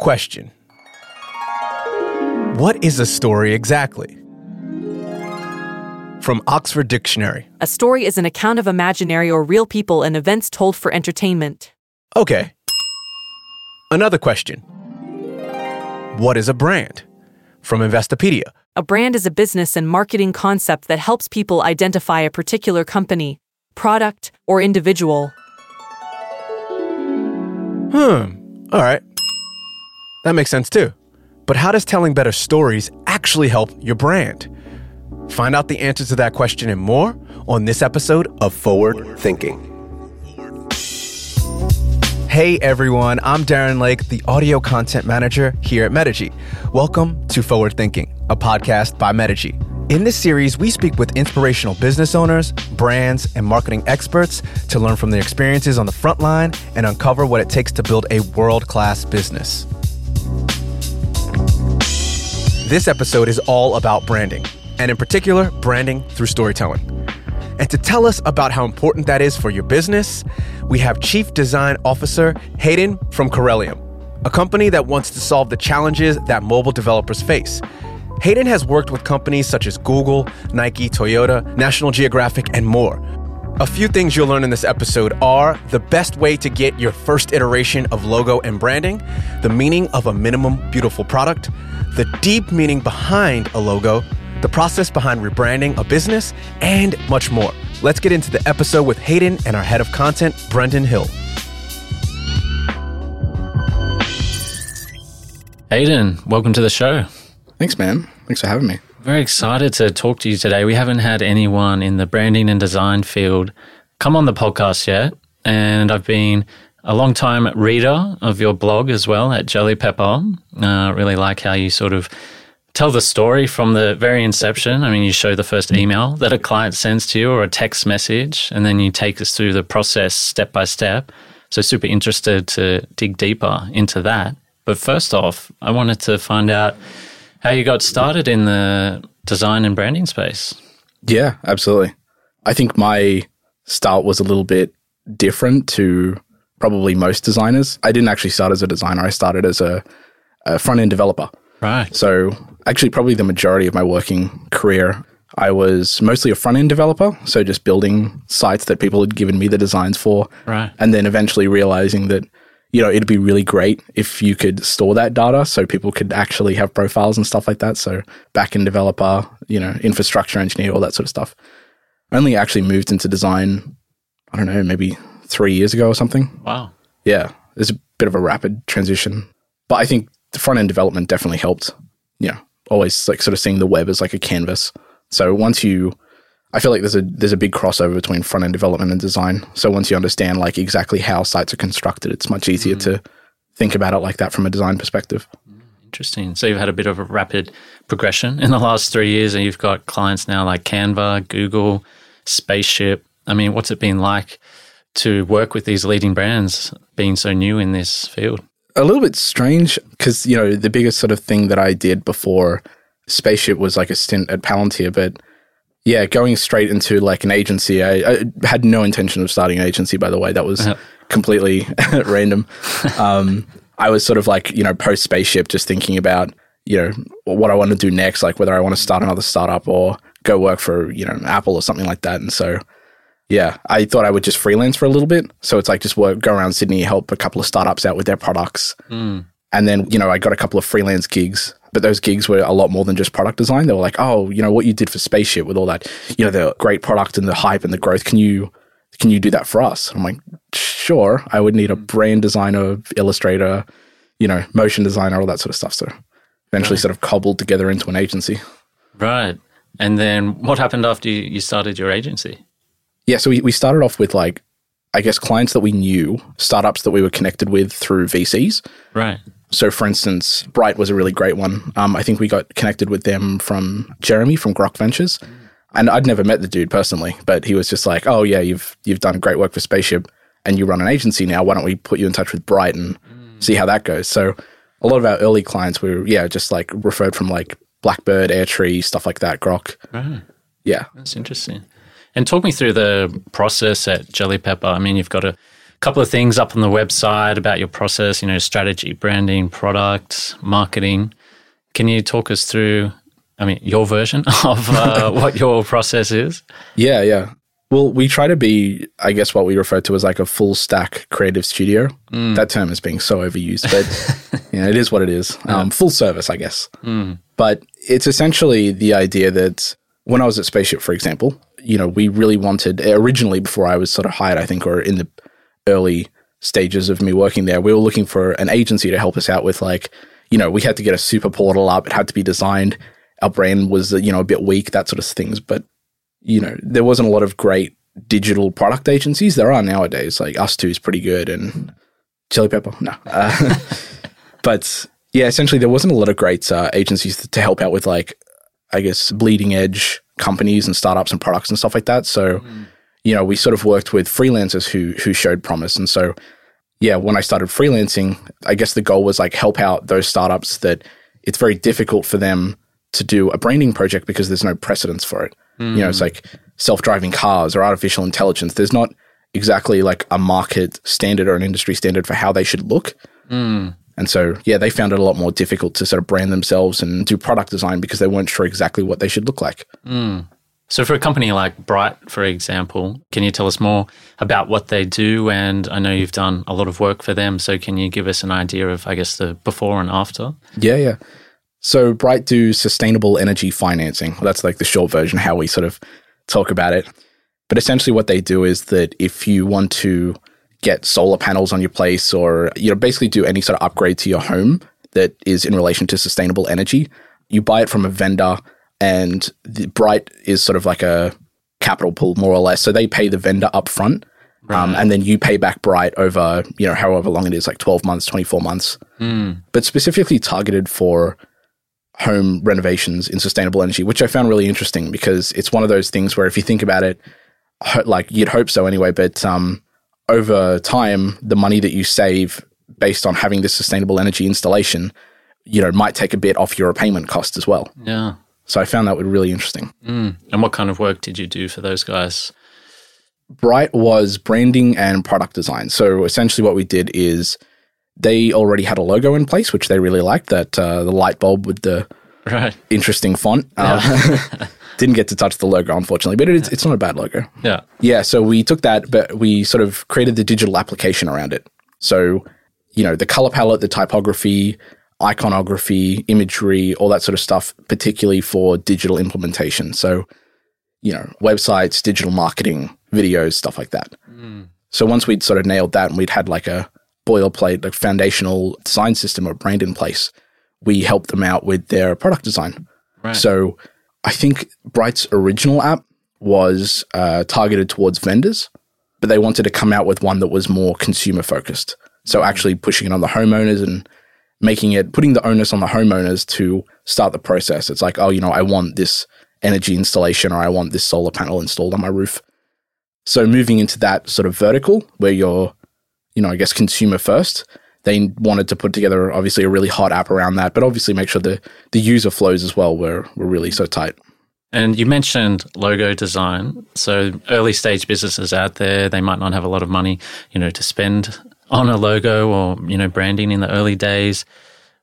question What is a story exactly? From Oxford Dictionary. A story is an account of imaginary or real people and events told for entertainment. Okay. Another question What is a brand? From Investopedia. A brand is a business and marketing concept that helps people identify a particular company, product, or individual. Hmm. All right. That makes sense too. But how does telling better stories actually help your brand? Find out the answer to that question and more on this episode of Forward Thinking. Hey everyone, I'm Darren Lake, the audio content manager here at Metigy. Welcome to Forward Thinking, a podcast by Metigy. In this series, we speak with inspirational business owners, brands, and marketing experts to learn from their experiences on the front line and uncover what it takes to build a world class business. This episode is all about branding, and in particular, branding through storytelling. And to tell us about how important that is for your business, we have Chief Design Officer Hayden from Corellium, a company that wants to solve the challenges that mobile developers face. Hayden has worked with companies such as Google, Nike, Toyota, National Geographic, and more. A few things you'll learn in this episode are the best way to get your first iteration of logo and branding, the meaning of a minimum beautiful product, the deep meaning behind a logo, the process behind rebranding a business, and much more. Let's get into the episode with Hayden and our head of content, Brendan Hill. Hayden, welcome to the show. Thanks, man. Thanks for having me. Very excited to talk to you today. We haven't had anyone in the branding and design field come on the podcast yet. And I've been a long time reader of your blog as well at Jelly Pepper. Uh, really like how you sort of tell the story from the very inception. I mean, you show the first email that a client sends to you or a text message, and then you take us through the process step by step. So, super interested to dig deeper into that. But first off, I wanted to find out how you got started in the design and branding space. Yeah, absolutely. I think my start was a little bit different to probably most designers. I didn't actually start as a designer, I started as a, a front end developer. Right. So, actually, probably the majority of my working career, I was mostly a front end developer. So, just building sites that people had given me the designs for. Right. And then eventually realizing that you know, it'd be really great if you could store that data so people could actually have profiles and stuff like that. So back backend developer, you know, infrastructure engineer, all that sort of stuff. Only actually moved into design, I don't know, maybe three years ago or something. Wow. Yeah. There's a bit of a rapid transition. But I think the front end development definitely helped. You know, always like sort of seeing the web as like a canvas. So once you I feel like there's a there's a big crossover between front end development and design. So once you understand like exactly how sites are constructed, it's much easier mm. to think about it like that from a design perspective. Interesting. So you've had a bit of a rapid progression in the last three years, and you've got clients now like Canva, Google, Spaceship. I mean, what's it been like to work with these leading brands, being so new in this field? A little bit strange because you know the biggest sort of thing that I did before Spaceship was like a stint at Palantir, but yeah, going straight into like an agency. I, I, had no intention of starting an agency, by the way. That was uh-huh. completely random. Um, I was sort of like, you know, post spaceship, just thinking about, you know, what I want to do next, like whether I want to start another startup or go work for, you know, Apple or something like that. And so, yeah, I thought I would just freelance for a little bit. So it's like just work, go around Sydney, help a couple of startups out with their products. Mm. And then, you know, I got a couple of freelance gigs but those gigs were a lot more than just product design. They were like, oh, you know, what you did for Spaceship with all that, you know, the great product and the hype and the growth. Can you can you do that for us? I'm like, sure. I would need a mm. brand designer, illustrator, you know, motion designer, all that sort of stuff. So eventually, right. sort of cobbled together into an agency. Right. And then what happened after you started your agency? Yeah, so we, we started off with like, I guess, clients that we knew, startups that we were connected with through VCs. Right. So, for instance, Bright was a really great one. Um, I think we got connected with them from Jeremy from Grok Ventures, and I'd never met the dude personally, but he was just like, "Oh yeah, you've you've done great work for Spaceship, and you run an agency now. Why don't we put you in touch with Bright and mm. see how that goes?" So, a lot of our early clients were yeah, just like referred from like Blackbird, Airtree, stuff like that, Grok. Right. Yeah, that's interesting. And talk me through the process at Jelly Pepper. I mean, you've got a couple of things up on the website about your process, you know, strategy, branding, product, marketing. Can you talk us through, I mean, your version of uh, what your process is? Yeah, yeah. Well, we try to be, I guess, what we refer to as like a full stack creative studio. Mm. That term is being so overused, but you know, it is what it is. Um, full service, I guess. Mm. But it's essentially the idea that when I was at Spaceship, for example, you know, we really wanted originally before I was sort of hired, I think, or in the early stages of me working there, we were looking for an agency to help us out with like, you know, we had to get a super portal up. It had to be designed. Our brand was, you know, a bit weak, that sort of things. But, you know, there wasn't a lot of great digital product agencies. There are nowadays. Like Us2 is pretty good and Chili Pepper, no. Uh, but yeah, essentially there wasn't a lot of great uh, agencies to help out with like, I guess, bleeding edge companies and startups and products and stuff like that. So, mm. You know, we sort of worked with freelancers who who showed promise. And so, yeah, when I started freelancing, I guess the goal was like help out those startups that it's very difficult for them to do a branding project because there's no precedence for it. Mm. You know, it's like self-driving cars or artificial intelligence. There's not exactly like a market standard or an industry standard for how they should look. Mm. And so, yeah, they found it a lot more difficult to sort of brand themselves and do product design because they weren't sure exactly what they should look like. Mm. So, for a company like Bright, for example, can you tell us more about what they do? And I know you've done a lot of work for them. So, can you give us an idea of, I guess, the before and after? Yeah, yeah. So, Bright do sustainable energy financing. That's like the short version, how we sort of talk about it. But essentially, what they do is that if you want to get solar panels on your place or you know basically do any sort of upgrade to your home that is in relation to sustainable energy you buy it from a vendor and the bright is sort of like a capital pool more or less so they pay the vendor up front um, right. um, and then you pay back bright over you know however long it is like 12 months 24 months mm. but specifically targeted for home renovations in sustainable energy which i found really interesting because it's one of those things where if you think about it like you'd hope so anyway but um, over time, the money that you save based on having this sustainable energy installation, you know, might take a bit off your repayment cost as well. Yeah. So I found that really interesting. Mm. And what kind of work did you do for those guys? Bright was branding and product design. So essentially, what we did is they already had a logo in place, which they really liked. That uh, the light bulb with the right. interesting font. Yeah. Uh, Didn't get to touch the logo, unfortunately, but it's, it's not a bad logo. Yeah. Yeah. So we took that, but we sort of created the digital application around it. So, you know, the color palette, the typography, iconography, imagery, all that sort of stuff, particularly for digital implementation. So, you know, websites, digital marketing, videos, stuff like that. Mm. So once we'd sort of nailed that and we'd had like a boilerplate, like foundational design system or brand in place, we helped them out with their product design. Right. So I think Bright's original app was uh, targeted towards vendors, but they wanted to come out with one that was more consumer focused. So actually pushing it on the homeowners and making it, putting the onus on the homeowners to start the process. It's like, oh, you know, I want this energy installation or I want this solar panel installed on my roof. So moving into that sort of vertical where you're, you know, I guess consumer first, they wanted to put together obviously a really hot app around that, but obviously make sure the the user flows as well were were really so tight. And you mentioned logo design. So early stage businesses out there, they might not have a lot of money, you know, to spend on a logo or, you know, branding in the early days.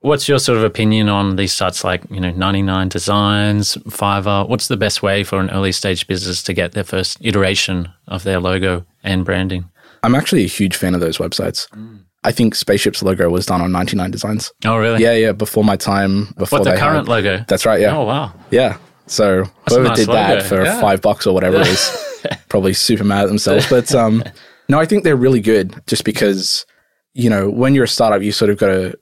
What's your sort of opinion on these sites like, you know, 99 Designs, Fiverr? What's the best way for an early stage business to get their first iteration of their logo and branding? I'm actually a huge fan of those websites. Mm. I think Spaceship's logo was done on 99 Designs. Oh, really? Yeah, yeah. Before my time. Before what, the current had, logo? That's right, yeah. Oh, wow. Yeah. So That's whoever nice did logo. that for yeah. five bucks or whatever yeah. is probably super mad at themselves. But um, no, I think they're really good just because, you know, when you're a startup, you sort of got to,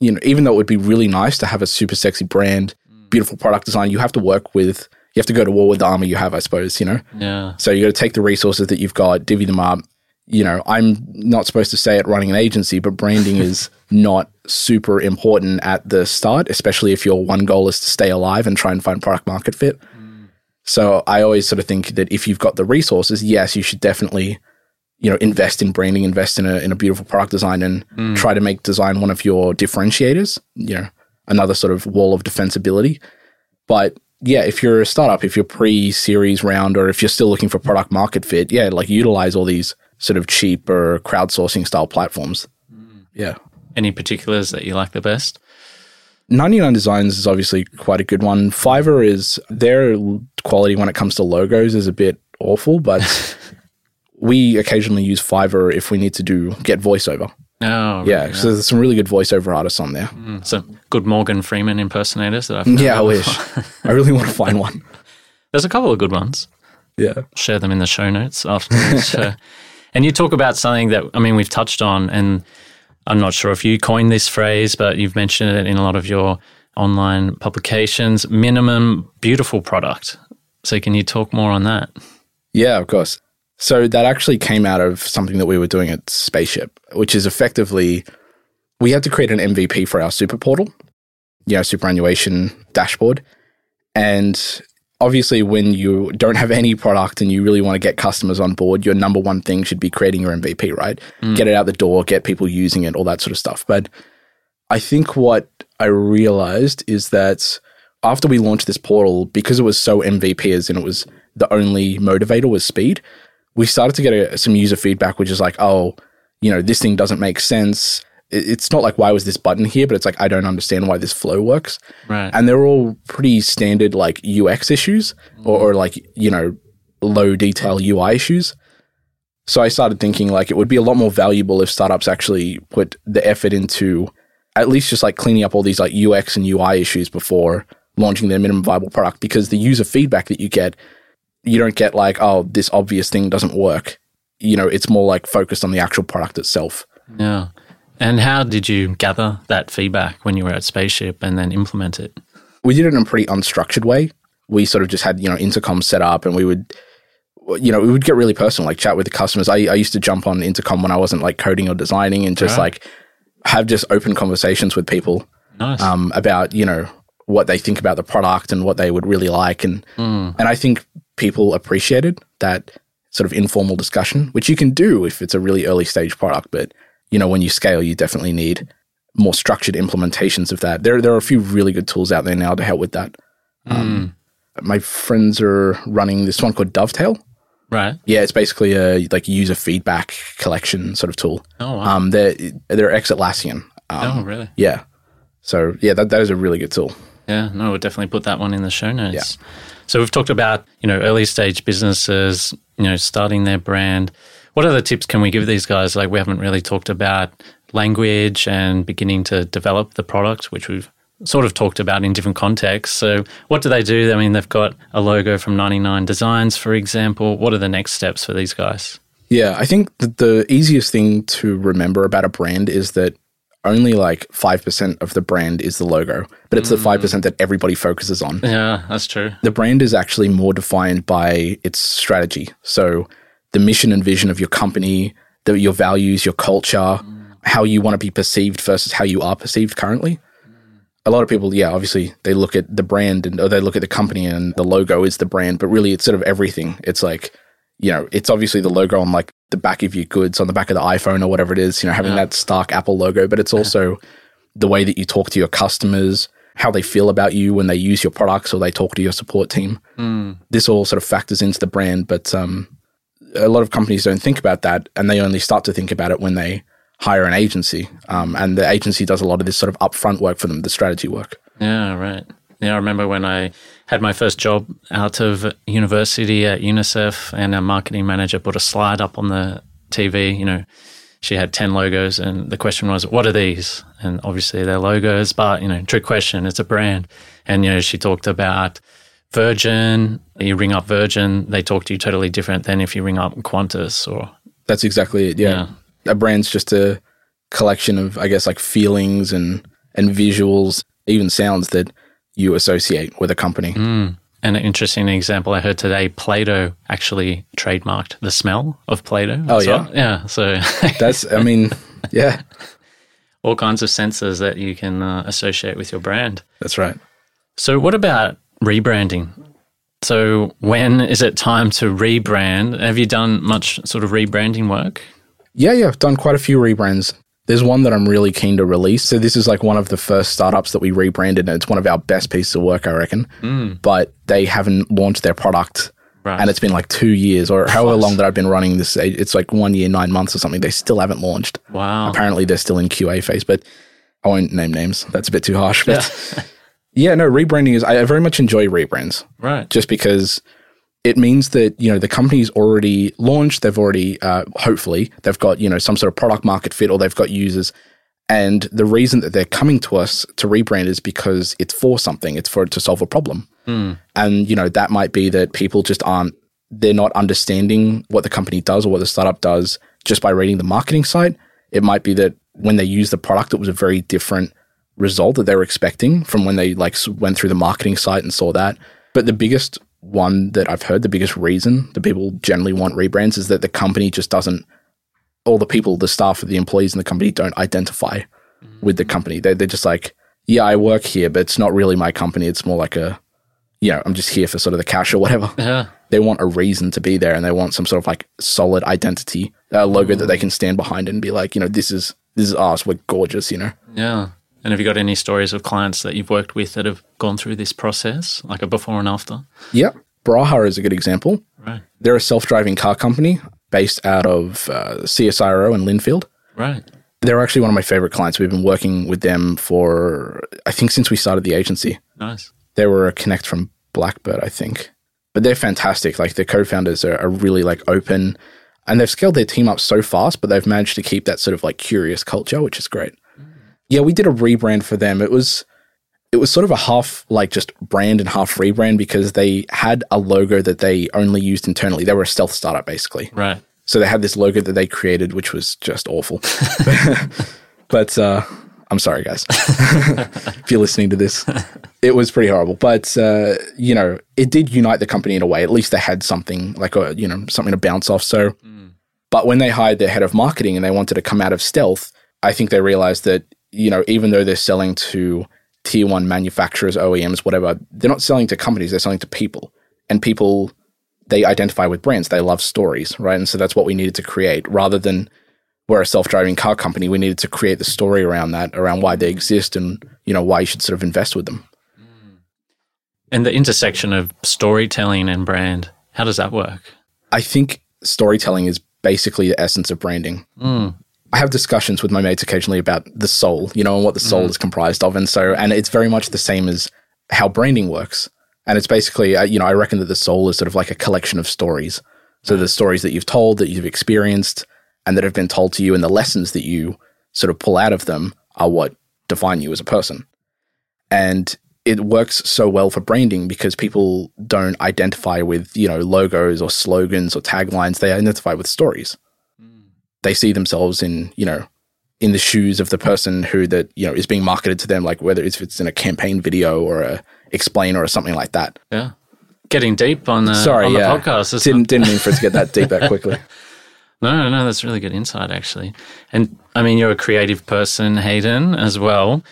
you know, even though it would be really nice to have a super sexy brand, beautiful product design, you have to work with, you have to go to war with the army you have, I suppose, you know? Yeah. So you got to take the resources that you've got, divvy them up, you know, I'm not supposed to say it running an agency, but branding is not super important at the start, especially if your one goal is to stay alive and try and find product market fit. Mm. So I always sort of think that if you've got the resources, yes, you should definitely, you know, invest in branding, invest in a in a beautiful product design and mm. try to make design one of your differentiators, you know, another sort of wall of defensibility. But yeah, if you're a startup, if you're pre series round or if you're still looking for product market fit, yeah, like utilize all these sort of cheap or crowdsourcing style platforms. Yeah. Any particulars that you like the best? 99 Designs is obviously quite a good one. Fiverr is their quality when it comes to logos is a bit awful, but we occasionally use Fiverr if we need to do get voiceover. Oh, right, Yeah, so there's some really good voiceover artists on there. Mm, some good Morgan Freeman impersonators that I've Yeah, I wish. I really want to find one. There's a couple of good ones. Yeah. share them in the show notes after the uh, show. And you talk about something that I mean we've touched on, and I'm not sure if you coined this phrase, but you've mentioned it in a lot of your online publications. Minimum beautiful product. So can you talk more on that? Yeah, of course. So that actually came out of something that we were doing at Spaceship, which is effectively we had to create an MVP for our super portal, you know, superannuation dashboard. And obviously, when you don't have any product and you really want to get customers on board, your number one thing should be creating your MVP, right? Mm. Get it out the door, get people using it, all that sort of stuff. But I think what I realized is that after we launched this portal, because it was so MVP as and it was the only motivator was speed, we started to get a, some user feedback, which is like, oh, you know, this thing doesn't make sense. It- It's not like why was this button here, but it's like I don't understand why this flow works. Right. And they're all pretty standard like UX issues or, mm-hmm. or like, you know, low detail UI issues. So I started thinking like it would be a lot more valuable if startups actually put the effort into at least just like cleaning up all these like UX and UI issues before launching their minimum viable product because the user feedback that you get, you don't get like, oh, this obvious thing doesn't work. You know, it's more like focused on the actual product itself. Yeah. And how did you gather that feedback when you were at Spaceship and then implement it? we did it in a pretty unstructured way. We sort of just had, you know, intercom set up and we would, you know, we would get really personal, like chat with the customers. I, I used to jump on intercom when I wasn't like coding or designing and just Right. like have just open conversations with people Nice. um, about, you know, what they think about the product and what they would really like. And, and I think people appreciated that sort of informal discussion, which you can do if it's a really early stage product. But, you know, when you scale, you definitely need more structured implementations of that. There, there are a few really good tools out there now to help with that. Um, My friends are running this one called Dovetail. right. Yeah, it's basically a like user feedback collection sort of tool. Oh, wow. Um, they're they're ex Atlassian. Um, oh, really? yeah. So yeah, that, that is a really good tool. Yeah, no, we'll definitely put that one in the show notes. Yeah. So we've talked about, you know, early stage businesses, you know, starting their brand. What other tips can we give these guys? Like we haven't really talked about language and beginning to develop the product, which we've sort of talked about in different contexts. So what do they do? I mean, they've got a logo from 99 Designs, for example. What are the next steps for these guys? Yeah, I think that the easiest thing to remember about a brand is that only like 5% of the brand is the logo, but it's the mm. 5% that everybody focuses on. Yeah, that's true. The brand is actually more defined by its strategy. So the mission and vision of your company, the, your values, your culture, how you want to be perceived versus how you are perceived currently. A lot of people, yeah, obviously they look at the brand and or they look at the company and the logo is the brand, but really it's sort of everything. It's like, you know, it's obviously the logo on like the back of your goods, on the back of the iPhone or whatever it is, you know, having that stark Apple logo, but it's also the way that you talk to your customers, how they feel about you when they use your products or they talk to your support team. This all sort of factors into the brand, but um, a lot of companies don't think about that and they only start to think about it when they hire an agency. Um, and the agency does a lot of this sort of upfront work for them, the strategy work. Yeah, right. Yeah, I remember when I had my first job out of university at UNICEF, and our marketing manager put a slide up on the TV. You know, she had 10 logos, and the question was, What are these? And obviously they're logos, but, you know, trick question, it's a brand. And, you know, she talked about Virgin. You ring up Virgin, they talk to you totally different than if you ring up Qantas or. That's exactly it. Yeah. A brand's just a collection of, I guess, like feelings and, and visuals, even sounds that you associate with a company. And an interesting example I heard today Play Doh actually trademarked the smell of Play Doh. Oh, yeah? Yeah. So That's, I mean, yeah, all kinds of senses that you can uh, associate with your brand. that's right. So, what about rebranding? So, when is it time to rebrand? Have you done much sort of rebranding work? Yeah, yeah, I've done quite a few rebrands. There's one that I'm really keen to release. So this is like one of the first startups that we rebranded, and it's one of our best pieces of work, I reckon. Mm. But they haven't launched their product Right. And it's been like two years or however long that I've been running this. It's like one year, nine months or something. They still haven't launched. wow. Apparently, they're still in QA phase, but I won't name names. That's a bit too harsh. But yeah, no, rebranding is, I very much enjoy rebrands Right. just because it means that, you know, the company's already launched. They've already, uh, hopefully, they've got, you know, some sort of product market fit or they've got users. And the reason that they're coming to us to rebrand is because it's for something, it's for to solve a problem. And, you know, that might be that people just aren't, they're not understanding what the company does or what the startup does just by reading the marketing site. It might be that when they use the product, it was a very different result that they were expecting from when they like went through the marketing site and saw that. But the biggest one that I've heard, the biggest reason that people generally want rebrands is that the company just doesn't, all the people, the staff, the employees in the company don't identify with the mm. company. They're, they're just like, yeah, I work here, but it's not really my company. It's more like a, you know, I'm just here for sort of the cash or whatever. Yeah. Uh-huh. They want a reason to be there and they want some sort of like solid identity, a logo that they mm. can stand behind and be like, you know, this is, this is us. We're gorgeous, you know? Yeah. And have you got any stories of clients that you've worked with that have gone through this process, like a before and after? Yep. Baraja is a good example. Right. They're a self driving car company based out of uh, CSIRO in Lindfield. Right. They're actually one of my favorite clients. We've been working with them for, I think, since we started the agency. Nice. They were a connect from Blackbird, I think. But they're fantastic. Like the co-founders are, are really like open and they've scaled their team up so fast, but they've managed to keep that sort of like curious culture, which is great. Yeah, we did a rebrand for them. It was it was sort of a half like just brand and half rebrand because they had a logo that they only used internally. They were a stealth startup basically. Right. So they had this logo that they created, which was just awful. but uh, I'm sorry, guys, if you're listening to this. It was pretty horrible, but uh, you know, it did unite the company in a way. At least they had something like a you know something to bounce off. So, but when they hired their head of marketing and they wanted to come out of stealth, I think they realized that you know even though they're selling to tier one manufacturers, OEMs, whatever, they're not selling to companies. They're selling to people, and people they identify with brands. They love stories, right? And so that's what we needed to create rather than we're a self-driving car company. We needed to create the story around that, around why they exist and, you know, why you should sort of invest with them. Mm. And the intersection of storytelling and brand, how does that work? I think storytelling is basically the essence of branding. Mm. I have discussions with my mates occasionally about the soul, you know, and what the soul is comprised of. And so, and it's very much the same as how branding works. And it's basically, uh, you know, I reckon that the soul is sort of like a collection of stories. So the stories that you've told, that you've experienced, and that have been told to you, and the lessons that you sort of pull out of them are what define you as a person. And it works so well for branding because people don't identify with, you know, logos or slogans or taglines. They identify with stories. They see themselves in, you know, in the shoes of the person who that, you know, is being marketed to them, like whether it's, it's in a campaign video or a explainer or something like that. Yeah. Getting deep on the, Sorry, on the yeah. podcast. Didn't, it? didn't mean for it to get that deep that quickly. No, no, no, that's really good insight, actually. And I mean, you're a creative person, Hayden, as well.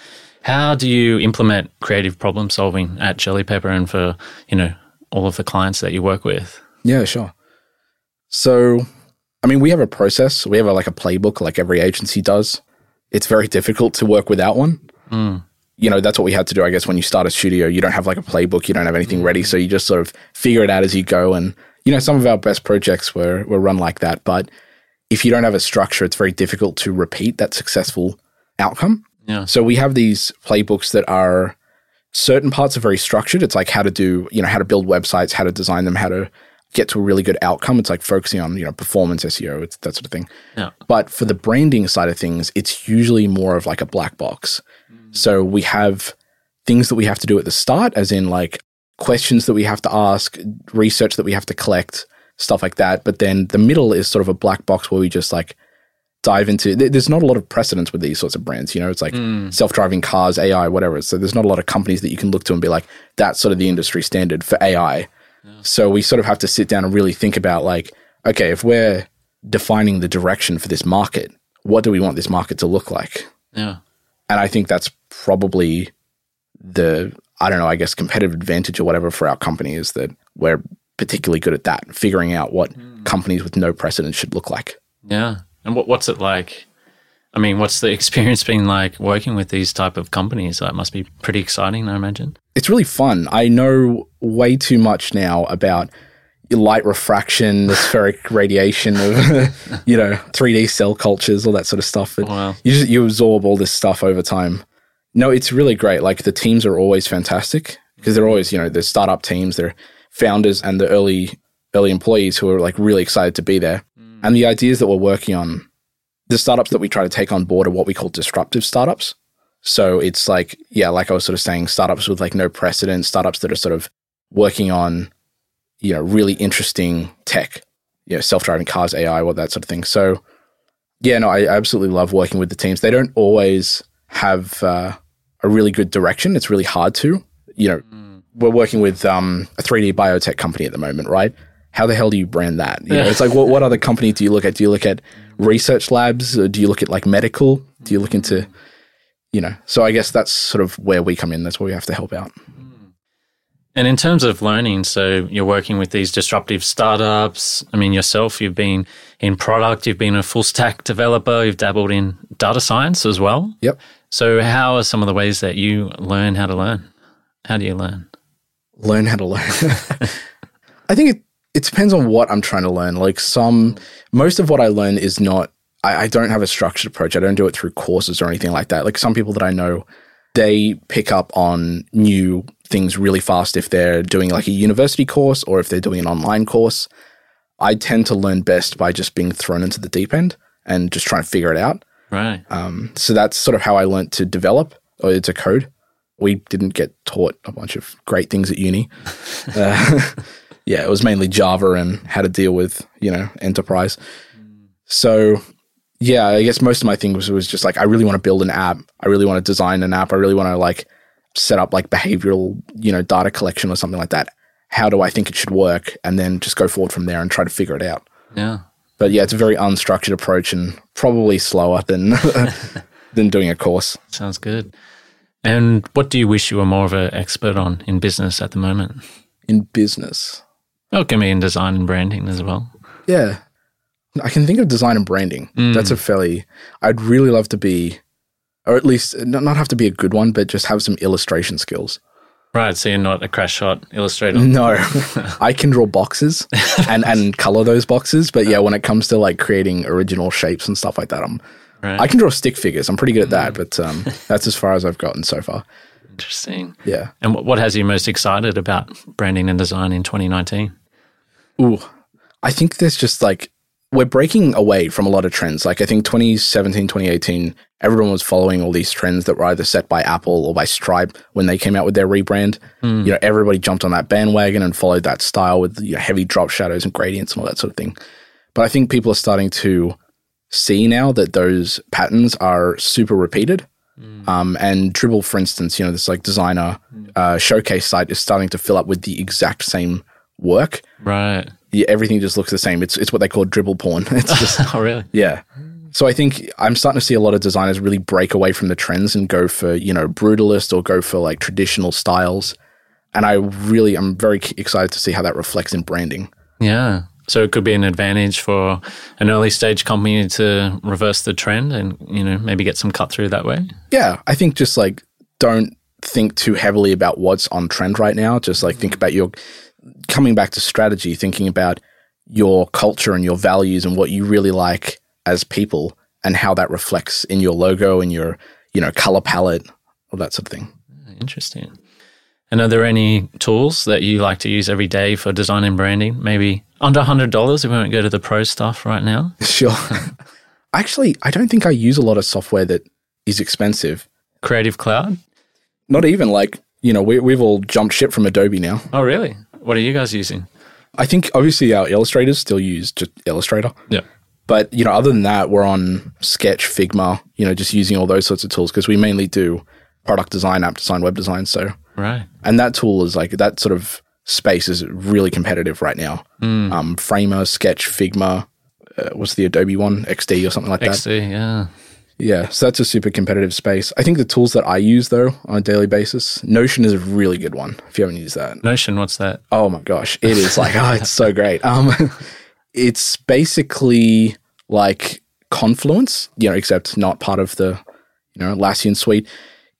How do you implement creative problem solving at Jelly Pepper and for, you know, all of the clients that you work with? Yeah, sure. So, I mean, we have a process. We have a, like a playbook, like every agency does. It's very difficult to work without one. Mm. You know, that's what we had to do. I guess when you start a studio, you don't have like a playbook, you don't have anything ready, so you just sort of figure it out as you go. And you know, some of our best projects were were run like that. But if you don't have a structure, it's very difficult to repeat that successful outcome. Yeah. So we have these playbooks that are certain parts are very structured. It's like how to do, you know, how to build websites, how to design them, how to get to a really good outcome. It's like focusing on, you know, performance SEO, it's that sort of thing. Yeah. But for the branding side of things, it's usually more of like a black box. Mm. So we have things that we have to do at the start, as in like questions that we have to ask, research that we have to collect, stuff like that. But then the middle is sort of a black box where we just like dive into. There's not a lot of precedence with these sorts of brands. You know, it's like mm. self-driving cars, AI, whatever. So there's not a lot of companies that you can look to and be like, that's sort of the industry standard for AI. So we sort of have to sit down and really think about like, okay, if we're defining the direction for this market, what do we want this market to look like? Yeah. And I think that's probably the, I don't know, I guess competitive advantage or whatever for our company is that we're particularly good at that, figuring out what hmm. companies with no precedent should look like. Yeah. And what, what's it like? I mean, what's the experience been like working with these type of companies? That must be pretty exciting, I imagine. It's really fun. I know way too much now about light refraction, the spheric radiation of, you know, 3D cell cultures, all that sort of stuff. Wow. you just, you absorb all this stuff over time. No, it's really great. Like the teams are always fantastic because they're mm-hmm. always, you know, the startup teams, they're founders and the early early employees who are like really excited to be there. Mm. And the ideas that we're working on, the startups that we try to take on board are what we call disruptive startups. So it's like, yeah, like I was sort of saying, startups with like no precedent, startups that are sort of working on, you know, really interesting tech, you know, self-driving cars, AI, all that sort of thing. So yeah, no, I absolutely love working with the teams. They don't always have uh, a really good direction. It's really hard to, you know, we're working with um, a 3D biotech company at the moment, right? How the hell do you brand that? You know, it's like, what, what other company do you look at? Do you look at research labs? Or do you look at like medical? Do you look into, you know? So I guess that's sort of where we come in. That's where we have to help out. Mm. And in terms of learning, so you're working with these disruptive startups. I mean, yourself, you've been in product, you've been a full stack developer, you've dabbled in data science as well. Yep. So, how are some of the ways that you learn how to learn? How do you learn? learn how to learn. I think it, it depends on what I'm trying to learn. Like some, most of what I learn is not, I, I don't have a structured approach. I don't do it through courses or anything like that. Like some people that I know, they pick up on new things really fast if they're doing like a university course or if they're doing an online course. I tend to learn best by just being thrown into the deep end and just trying to figure it out. Right. Um, so that's sort of how I learned to develop or to code. We didn't get taught a bunch of great things at uni. Uh, yeah, it was mainly Java and how to deal with you know enterprise. So yeah, I guess most of my thing was was just like I really want to build an app. I really want to design an app. I really want to like set up like behavioral you know data collection or something like that. How do I think it should work? And then just go forward from there and try to figure it out. Yeah. But yeah, it's a very unstructured approach and probably slower than than doing a course. Sounds good. And what do you wish you were more of an expert on in business at the moment? In business, Oh, it can be in design and branding as well. yeah, I can think of design and branding. That's a fairly. I'd really love to be, or at least not not have to be a good one, but just have some illustration skills. Right. So you're not a crash shot illustrator. No, I can draw boxes and and color those boxes, but yeah, when it comes to like creating original shapes and stuff like that, I'm Right. I can draw stick figures. I'm pretty good at that, but um, that's as far as I've gotten so far. Interesting. Yeah. And what what has you most excited about branding and design in 2019? Ooh, I think there's just like we're breaking away from a lot of trends. Like I think 2017, 2018, everyone was following all these trends that were either set by Apple or by Stripe when they came out with their rebrand. You know, everybody jumped on that bandwagon and followed that style with you know, heavy drop shadows and gradients and all that sort of thing. But I think people are starting to see now that those patterns are super repeated. Um, and Dribbble, for instance, you know, this like designer uh, showcase site is starting to fill up with the exact same work Right. yeah, everything just looks the same. It's it's what they call Dribbble porn. It's just Oh, really? yeah. So I think I'm starting to see a lot of designers really break away from the trends and go for you know brutalist or go for like traditional styles. And I really I'm very excited to see how that reflects in branding. Yeah. So it could be an advantage for an early stage company to reverse the trend and, you know, maybe get some cut through that way. Yeah, I think just like don't think too heavily about what's on trend right now. Just like think about your coming back to strategy, thinking about your culture and your values and what you really like as people and how that reflects in your logo and your, you know, color palette, all that sort of thing. Hmm, interesting. And are there any tools that you like to use every day for design and branding? Maybe under $100 if we won't go to the pro stuff right now. Sure. Actually, I don't think I use a lot of software that is expensive. Creative Cloud? Not even like, you know, we, we've all jumped ship from Adobe now. Oh, really? What are you guys using? I think obviously our illustrators still use just Illustrator. Yeah. But you know, other than that, we're on Sketch, Figma. You know, just using all those sorts of tools because we mainly do product design, app design, web design. So, Right. and that tool is like that sort of space is really competitive right now. Um, Framer, Sketch, Figma. Uh, what's the Adobe one? XD or something like that. XD, yeah. Yeah, so that's a super competitive space. I think the tools that I use though on a daily basis, Notion is a really good one. If you haven't used that, Notion, what's that? Oh my gosh, it is like oh, it's so great. Um, it's basically like Confluence, you know, except not part of the you know Atlassian suite.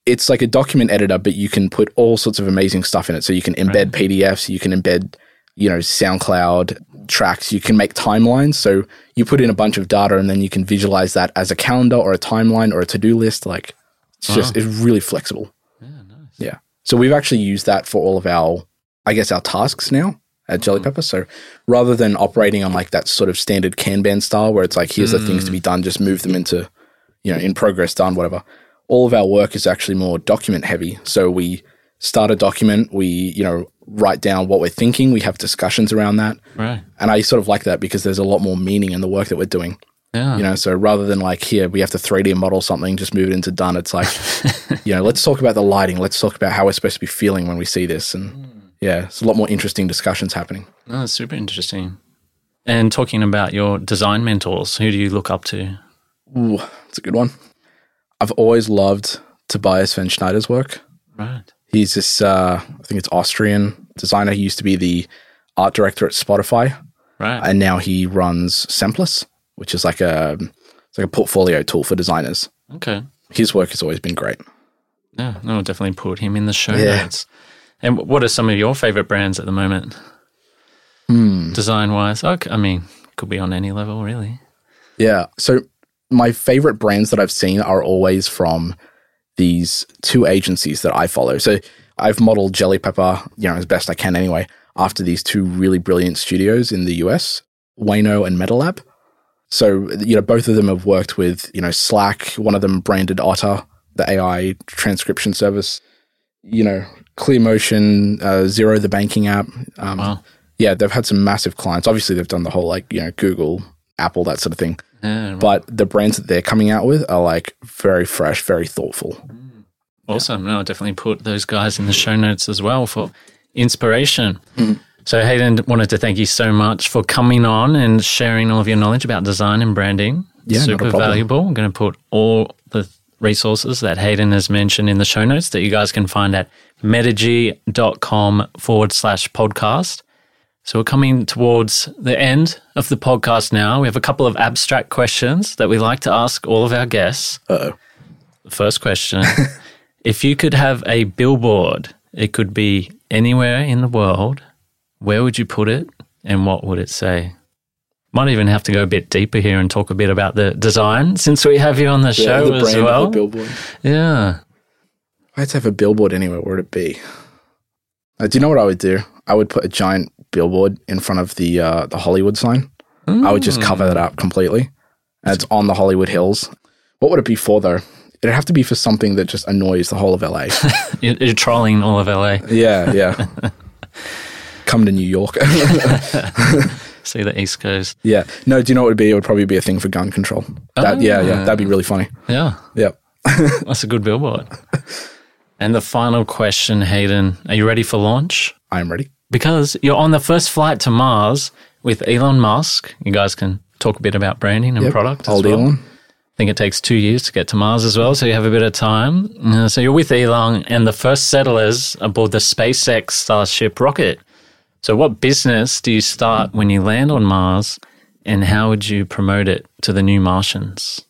It's like a document editor, but you can put all sorts of amazing stuff in it. So you can embed PDFs, you can embed you know, SoundCloud tracks. You can make timelines. So you put in a bunch of data and then you can visualize that as a calendar or a timeline or a to do list. Like it's just, it's really flexible. Yeah, nice. Yeah. So we've actually used that for all of our, I guess, our tasks now at Jelly Pepper. So rather than operating on like that sort of standard Kanban style where it's like, here's the things to be mm. done, just move them into, you know, in progress, done, whatever. All of our work is actually more document heavy. So we start a document, we, you know, write down what we're thinking, we have discussions around that. Right. And I sort of like that because there's a lot more meaning in the work that we're doing. Yeah. You know, so rather than like here we have to 3D model something, just move it into done. It's like, you know, let's talk about the lighting. Let's talk about how we're supposed to be feeling when we see this. And hmm. yeah, it's a lot more interesting discussions happening. Oh, that's super interesting. And talking about your design mentors, who do you look up to? Ooh, that's a good one. I've always loved Tobias Van Schneider's work. Right. He's this, uh, I think it's Austrian designer. He used to be the art director at Spotify, Right. and now he runs Semplice, which is like a it's like a portfolio tool for designers. okay. His work has always been great. Yeah, no, I'll definitely put him in the show Yeah. notes. And what are some of your favorite brands at the moment? Hmm. Design wise? Okay, I mean, could be on any level, really. Yeah. So my favorite brands that I've seen are always from these two agencies that I follow. So I've modeled Jelly Pepper, you know, as best I can anyway, after these two really brilliant studios in the US, Ueno and MetaLab. So, you know, both of them have worked with, you know, Slack, one of them branded Otter, the AI transcription service, you know, ClearMotion, uh, Zero, the banking app. Um, Wow. Yeah, they've had some massive clients. Obviously, they've done the whole like, you know, Google, Apple, that sort of thing. Yeah, But the brands that they're coming out with are like very fresh, very thoughtful. Awesome. No, I'll definitely put those guys in the show notes as well for inspiration. Hmm. So, Hayden, wanted to thank you so much for coming on and sharing all of your knowledge about design and branding. Yeah, Super valuable. I'm going to put all the resources that Hayden has mentioned in the show notes that you guys can find at metigy.com forward slash podcast. So we're coming towards the end of the podcast now. We have a couple of abstract questions that we like to ask all of our guests. Uh-oh. The first question If you could have a billboard, it could be anywhere in the world, where would you put it and what would it say? Might even have to go a bit deeper here and talk a bit about the design since we have you on the show the as well. billboard. yeah. If I had to have a billboard anywhere, where would it be? Uh, do you know what I would do? I would put a giant billboard in front of the uh, the Hollywood sign. I would just cover that up completely. And it's on the Hollywood Hills. What would it be for though? It'd have to be for something that just annoys the whole of LA. You're, you're trolling all of LA. yeah, yeah. Come to New York. See the East Coast. yeah. No, do you know what it would be? It would probably be a thing for gun control. That, Yeah, yeah. That'd be really funny. Yeah. Yep. That's a good billboard. and the final question, Hayden, are you ready for launch? I am ready. Because you're on the first flight to Mars with Elon Musk. You guys can talk a bit about branding and Yep. product. as Old well. Elon. I think it takes two years to get to Mars as well, so you have a bit of time. Uh, so you're with Elon and the first settlers aboard the SpaceX Starship rocket. So, what business do you start when you land on Mars, and how would you promote it to the new Martians?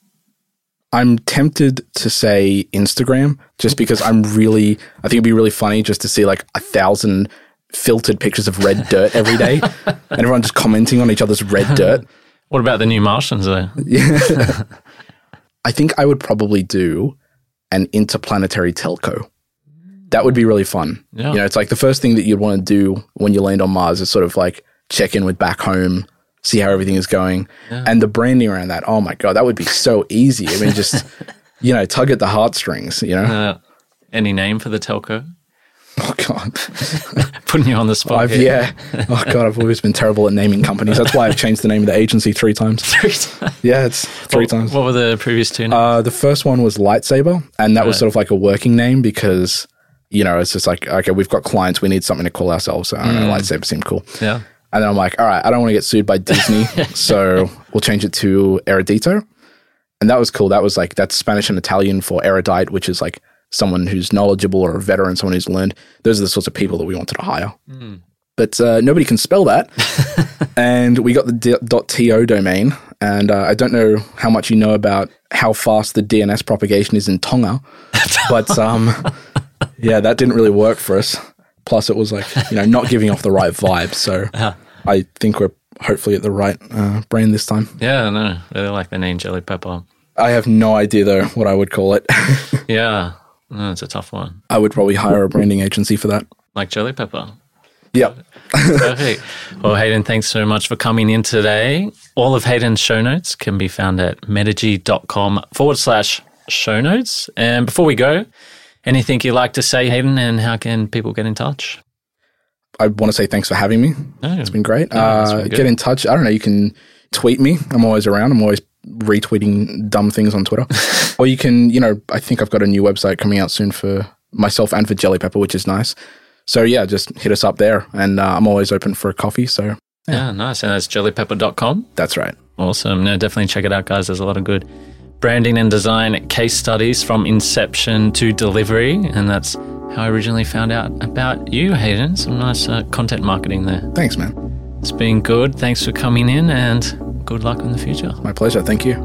I'm tempted to say Instagram just because I'm really, I think it'd be really funny just to see like a thousand filtered pictures of red dirt every day and everyone just commenting on each other's red dirt. What about the new Martians, though? I think I would probably do an interplanetary telco. That would be really fun. Yeah. You know, it's like the first thing that you'd want to do when you land on Mars is sort of like check in with back home, see how everything is going. And the branding around that, oh my God, that would be so easy. I mean, just, you know, tug at the heartstrings, you know? Uh, any name for the telco? Oh God. Putting you on the spot. Yeah. Oh God, I've always been terrible at naming companies. That's why I've changed the name of the agency three times. three times. Yeah, it's three what, times. What were the previous two names? Uh, the first one was Lightsaber, and that was sort of like a working name because, you know, it's just like, okay, we've got clients, we need something to call ourselves. So I don't know, Lightsaber seemed cool. yeah. And then I'm like, all right, I don't want to get sued by Disney, so we'll change it to Erudito. And that was cool. That was like, that's Spanish and Italian for erudite, which is like someone who's knowledgeable or a veteran, someone who's learned. Those are the sorts of people that we wanted to hire. But uh, nobody can spell that. and we got the d- .to domain. And uh, I don't know how much you know about how fast the DNS propagation is in Tonga. but um, yeah, that didn't really work for us. Plus, it was like you know not giving off the right vibe. So I think we're hopefully at the right uh, brand this time. Yeah, no, really like the name Jelly Pepper. I have no idea though what I would call it. Yeah, no, it's a tough one. I would probably hire a branding agency for that. Like Jelly Pepper. Yep. Perfect. well, Hayden, thanks so much for coming in today. All of Hayden's show notes can be found at metigy.com forward slash show notes. And before we go, anything you'd like to say, Hayden, and how can people get in touch? I want to say thanks for having me. Oh, It's been great. Yeah, uh, been get in touch. I don't know. You can tweet me. I'm always around. I'm always retweeting dumb things on Twitter. or you can, you know, I think I've got a new website coming out soon for myself and for Jelly Pepper, which is nice. So yeah, just hit us up there, and uh, I'm always open for a coffee. So yeah, nice. And that's jellypepper.com. that's right. Awesome. No, definitely check it out, guys. There's a lot of good branding and design case studies from inception to delivery. And that's how I originally found out about you, Hayden. Some nice uh, content marketing there. Thanks, man. It's been good. Thanks for coming in and good luck in the future. My pleasure. Thank you.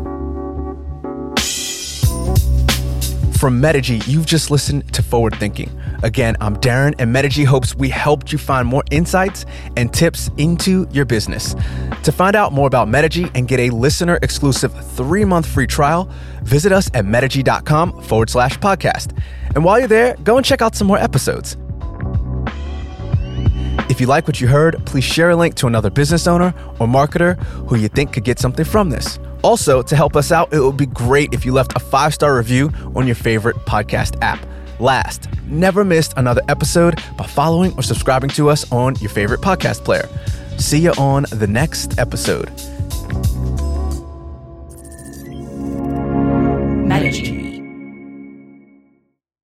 From Metigy, you've just listened to Forward Thinking. Again, I'm Darren, and Metigy hopes we helped you find more insights and tips into your business. To find out more about Metigy and get a listener exclusive three month free trial, visit us at metigy.com forward slash podcast. And while you're there, go and check out some more episodes. If you like what you heard, please share a link to another business owner or marketer who you think could get something from this. Also, to help us out, it would be great if you left a five star review on your favorite podcast app. Last, never missed another episode by following or subscribing to us on your favorite podcast player. See you on the next episode. Metigy.